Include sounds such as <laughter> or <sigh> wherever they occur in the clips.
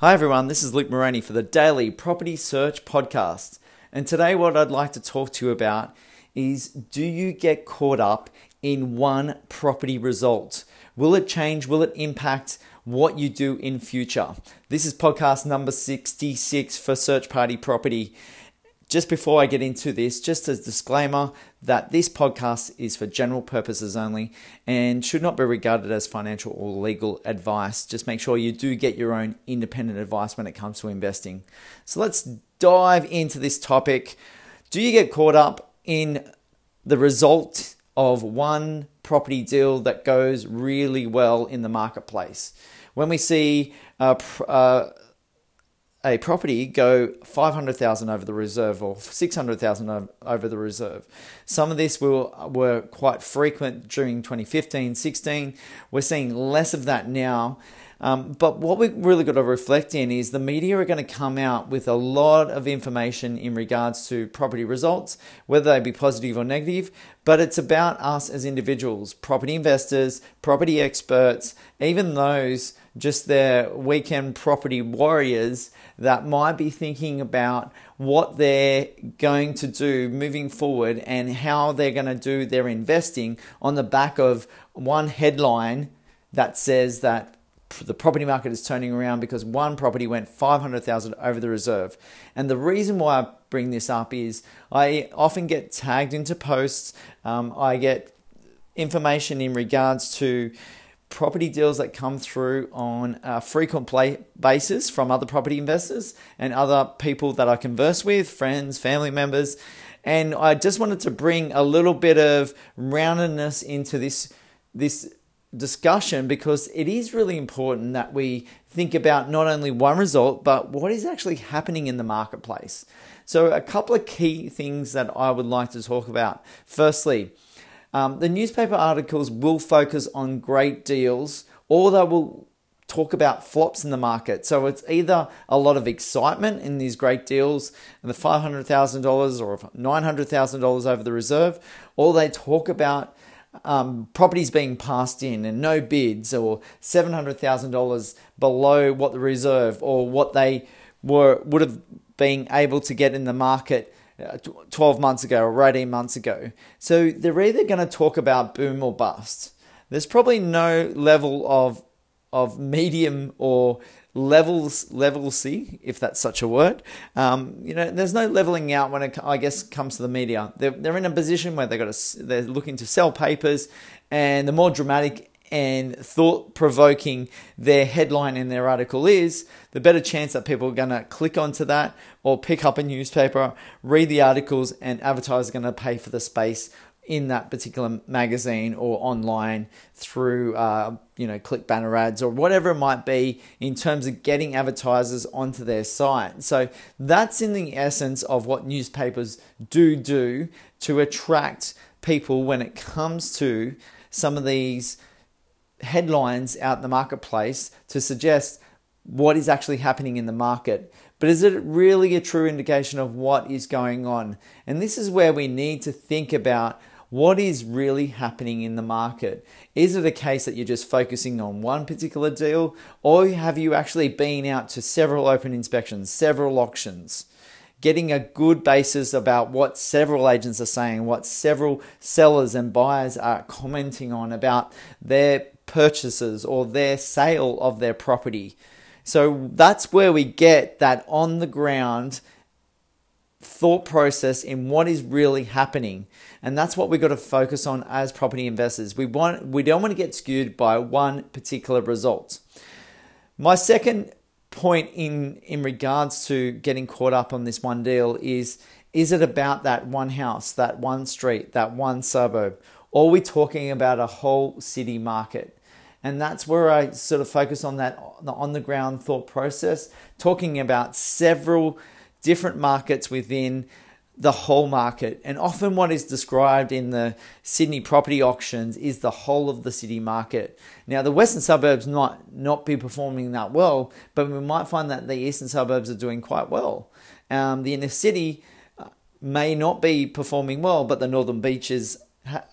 Hi, everyone. This is Luke Moroney for the Daily Property Search Podcast. And today, what I'd like to talk to you about is do you get caught up in one property result? Will it change? Will it impact what you do in future? This is podcast number 66 for Search Party Property. Just before I get into this, just a disclaimer that this podcast is for general purposes only and should not be regarded as financial or legal advice. Just make sure you do get your own independent advice when it comes to investing. So let's dive into this topic. Do you get caught up in the result of one property deal that goes really well in the marketplace? When we see uh, a property go 500,000 over the reserve or 600,000 over the reserve. Some of this will, were quite frequent during 2015 16. We're seeing less of that now. Um, but what we've really got to reflect in is the media are going to come out with a lot of information in regards to property results, whether they be positive or negative. But it's about us as individuals, property investors, property experts, even those just their weekend property warriors that might be thinking about what they're going to do moving forward and how they're going to do their investing on the back of one headline that says that the property market is turning around because one property went 500,000 over the reserve. And the reason why I bring this up is I often get tagged into posts. Um, I get information in regards to property deals that come through on a frequent play basis from other property investors and other people that I converse with, friends, family members. And I just wanted to bring a little bit of roundedness into this this discussion because it is really important that we think about not only one result but what is actually happening in the marketplace. So a couple of key things that I would like to talk about. Firstly, um, the newspaper articles will focus on great deals or they will talk about flops in the market. So it's either a lot of excitement in these great deals and the $500,000 or $900,000 over the reserve, or they talk about um, properties being passed in and no bids or $700,000 below what the reserve or what they were would have been able to get in the market uh, 12 months ago or 18 months ago. So they're either going to talk about boom or bust. There's probably no level of of medium or levels level C, if that's such a word. Um, you know, there's no leveling out when it, I guess, comes to the media. They're, they're in a position where they got to, they're looking to sell papers, and the more dramatic and thought provoking their headline in their article is, the better chance that people are going to click onto that or pick up a newspaper, read the articles, and advertisers are going to pay for the space in that particular magazine or online through uh, you know click banner ads or whatever it might be in terms of getting advertisers onto their site so that's in the essence of what newspapers do do to attract people when it comes to some of these headlines out in the marketplace to suggest what is actually happening in the market. But is it really a true indication of what is going on? And this is where we need to think about what is really happening in the market. Is it a case that you're just focusing on one particular deal, or have you actually been out to several open inspections, several auctions? Getting a good basis about what several agents are saying, what several sellers and buyers are commenting on about their purchases or their sale of their property. So that's where we get that on the ground thought process in what is really happening. And that's what we've got to focus on as property investors. We want we don't want to get skewed by one particular result. My second point in in regards to getting caught up on this one deal is is it about that one house, that one street, that one suburb? Or are we talking about a whole city market? And that's where I sort of focus on that on the ground thought process, talking about several different markets within the whole market. And often, what is described in the Sydney property auctions is the whole of the city market. Now, the western suburbs not not be performing that well, but we might find that the eastern suburbs are doing quite well. Um, the inner city uh, may not be performing well, but the northern beaches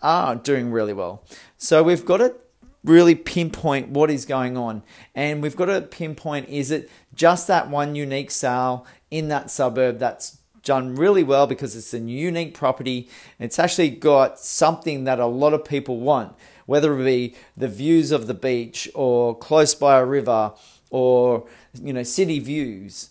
are doing really well. So we've got to really pinpoint what is going on. And we've got to pinpoint is it just that one unique sale in that suburb that's done really well because it's a unique property. It's actually got something that a lot of people want, whether it be the views of the beach or close by a river or you know city views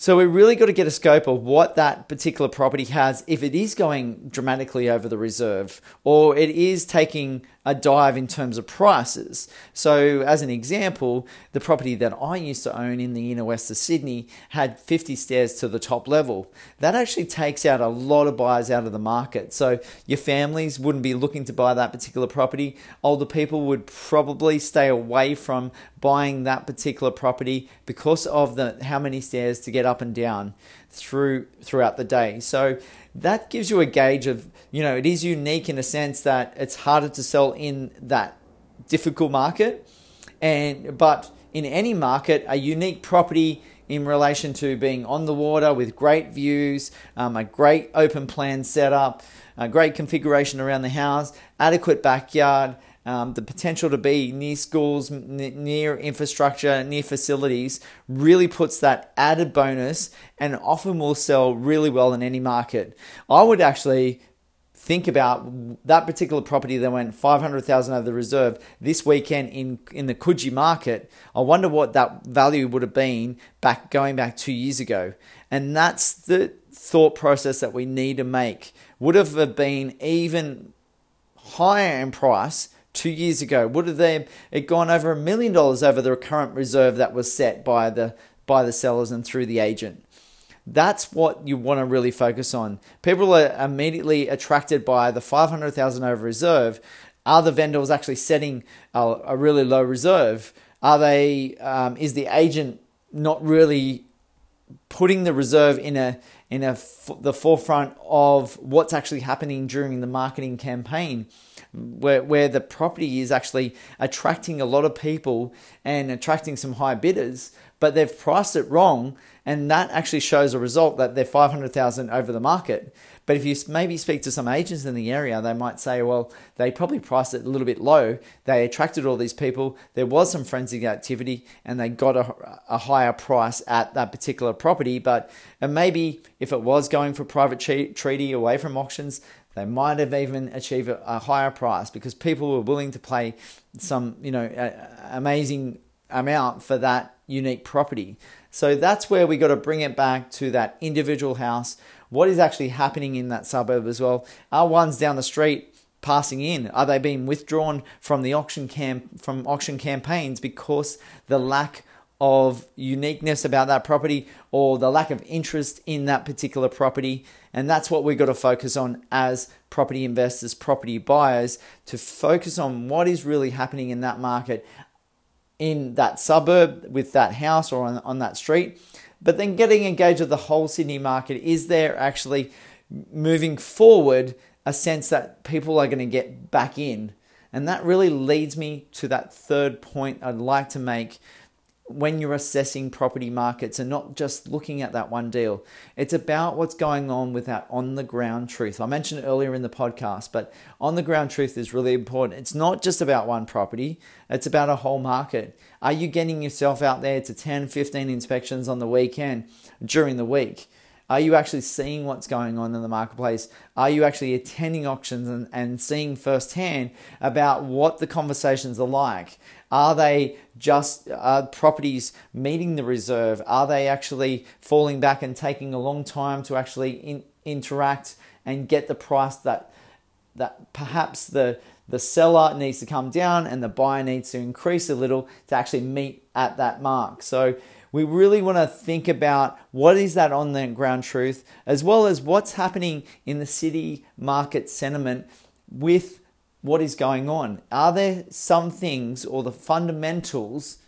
so we really got to get a scope of what that particular property has if it is going dramatically over the reserve or it is taking a dive in terms of prices. So, as an example, the property that I used to own in the inner west of Sydney had 50 stairs to the top level. That actually takes out a lot of buyers out of the market. So, your families wouldn't be looking to buy that particular property. Older people would probably stay away from buying that particular property because of the how many stairs to get up and down through throughout the day. So that gives you a gauge of, you know, it is unique in a sense that it's harder to sell in that difficult market. And but in any market, a unique property in relation to being on the water with great views, um, a great open plan setup, a great configuration around the house, adequate backyard, um, the potential to be near schools, n- near infrastructure, near facilities really puts that added bonus and often will sell really well in any market. I would actually think about that particular property that went 500,000 over the reserve this weekend in in the Coogee market. I wonder what that value would have been back going back 2 years ago. And that's the thought process that we need to make. Would have been even higher in price two years ago? Would have they it gone over a million dollars over the current reserve that was set by the by the sellers and through the agent? That's what you want to really focus on. People are immediately attracted by the 500,000 over reserve. Are the vendors actually setting a, a really low reserve? Are they? Um, is the agent not really putting the reserve in a in a the forefront of what's actually happening during the marketing campaign? Where, where the property is actually attracting a lot of people and attracting some high bidders, but they've priced it wrong, and that actually shows a result that they're 500,000 over the market. But if you maybe speak to some agents in the area, they might say, well, they probably priced it a little bit low. They attracted all these people. There was some frenzied activity and they got a, a higher price at that particular property. But and maybe if it was going for private treaty away from auctions, they might have even achieved a, higher price because people were willing to pay some, you know, amazing amount for that unique property. So that's where we got to bring it back to that individual house. What is actually happening in that suburb as well? Are ones down the street passing in? Are they being withdrawn from the auction camp from auction campaigns because the lack of uniqueness about that property or the lack of interest in that particular property. And that's what we've got to focus on as property investors, property buyers, to focus on what is really happening in that market, in that suburb, with that house or on, on that street. But then getting engaged with the whole Sydney market, is there actually moving forward a sense that people are going to get back in? And that really leads me to that third point I'd like to make when you're assessing property markets and not just looking at that one deal. It's about what's going on with that on the ground truth. I mentioned earlier in the podcast, but on the ground truth is really important. It's not just about one property, it's about a whole market. Are you getting yourself out there to 10, 15 inspections on the weekend during the week? Are you actually seeing what's going on in the marketplace? Are you actually attending auctions and, and seeing firsthand about what the conversations are like? Are they just are properties meeting the reserve? Are they actually falling back and taking a long time to actually in, interact and get the price that that perhaps the the seller needs to come down and the buyer needs to increase a little to actually meet at that mark. So we really want to think about what is that on the ground truth, as well as what's happening in the city market sentiment with what is going on. Are there some things or the fundamentals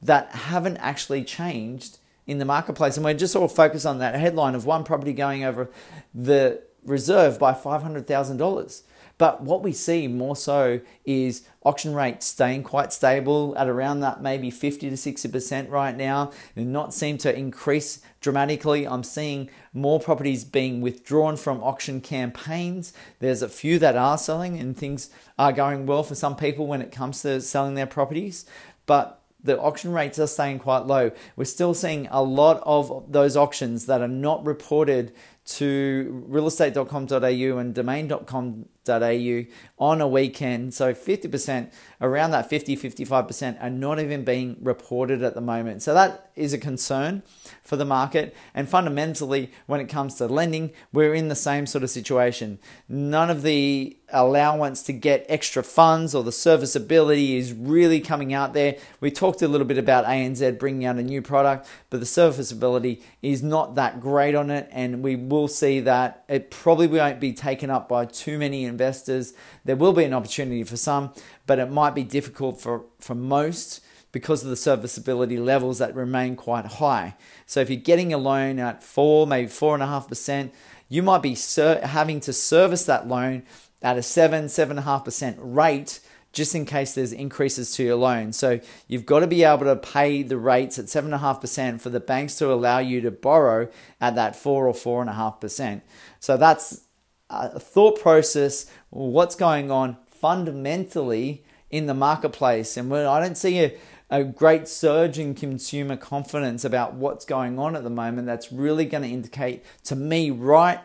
that haven't actually changed in the marketplace? And we're just all focused on that headline of one property going over the reserve by $500,000. But what we see more so is auction rates staying quite stable at around that maybe 50 to 60% right now. They not seem to increase dramatically. I'm seeing more properties being withdrawn from auction campaigns. There's a few that are selling and things are going well for some people when it comes to selling their properties. But the auction rates are staying quite low. We're still seeing a lot of those auctions that are not reported to realestate.com.au and domain.com.au on a weekend. So 50%, around that 50, 55% are not even being reported at the moment. So that is a concern for the market. And fundamentally, when it comes to lending, we're in the same sort of situation. None of the allowance to get extra funds or the serviceability is really coming out there. We talked a little bit about ANZ bringing out a new product, but the serviceability is not that great on it. And we will see that it probably won't be taken up by too many investors. There will be an opportunity for some, but it might be difficult for, for most because of the serviceability levels that remain quite high. So if you're getting a loan at four, maybe four and a half percent, you might be ser- having to service that loan at a seven, seven and a half percent rate just in case there's increases to your loan. So you've got to be able to pay the rates at seven and a half percent for the banks to allow you to borrow at that four or four and a half percent. So that's a thought process. What's going on fundamentally in the marketplace? And when I don't see a a great surge in consumer confidence about what's going on at the moment that's really going to indicate to me right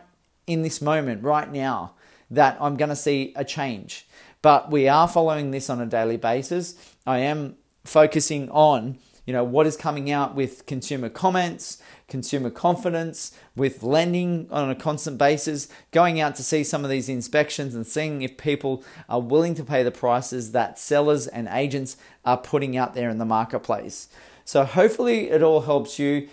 in this moment, right now, that I'm going to see a change. But we are following this on a daily basis. I am focusing on you know what is coming out with consumer comments consumer confidence with lending on a constant basis going out to see some of these inspections and seeing if people are willing to pay the prices that sellers and agents are putting out there in the marketplace so hopefully it all helps you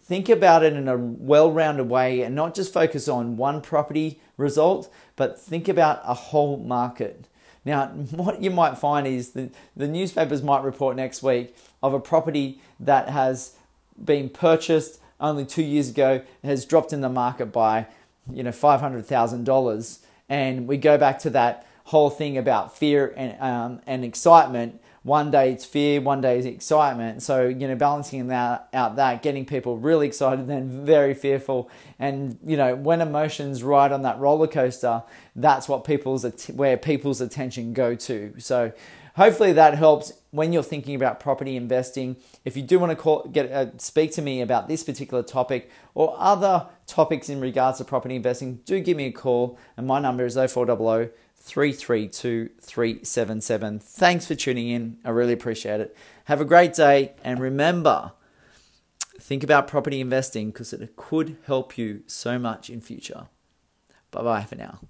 think about it in a well-rounded way and not just focus on one property result but think about a whole market now, <laughs> what you might find is that the newspapers might report next week of a property that has been purchased only two years ago has dropped in the market by, you know, five hundred thousand dollars, and we go back to that whole thing about fear and um, and excitement one day it's fear, one day it's excitement. So, you know, balancing that out that, getting people really excited, then very fearful. And, you know, when emotions ride on that roller coaster, that's what people's where people's attention go to. So hopefully that helps when you're thinking about property investing. If you do want to call, get uh, speak to me about this particular topic or other topics in regards to property investing, do give me a call. And my number is 0400 332 377. Thanks for tuning in. I really appreciate it. Have a great day. And remember, think about property investing because it could help you so much in future. Bye bye for now.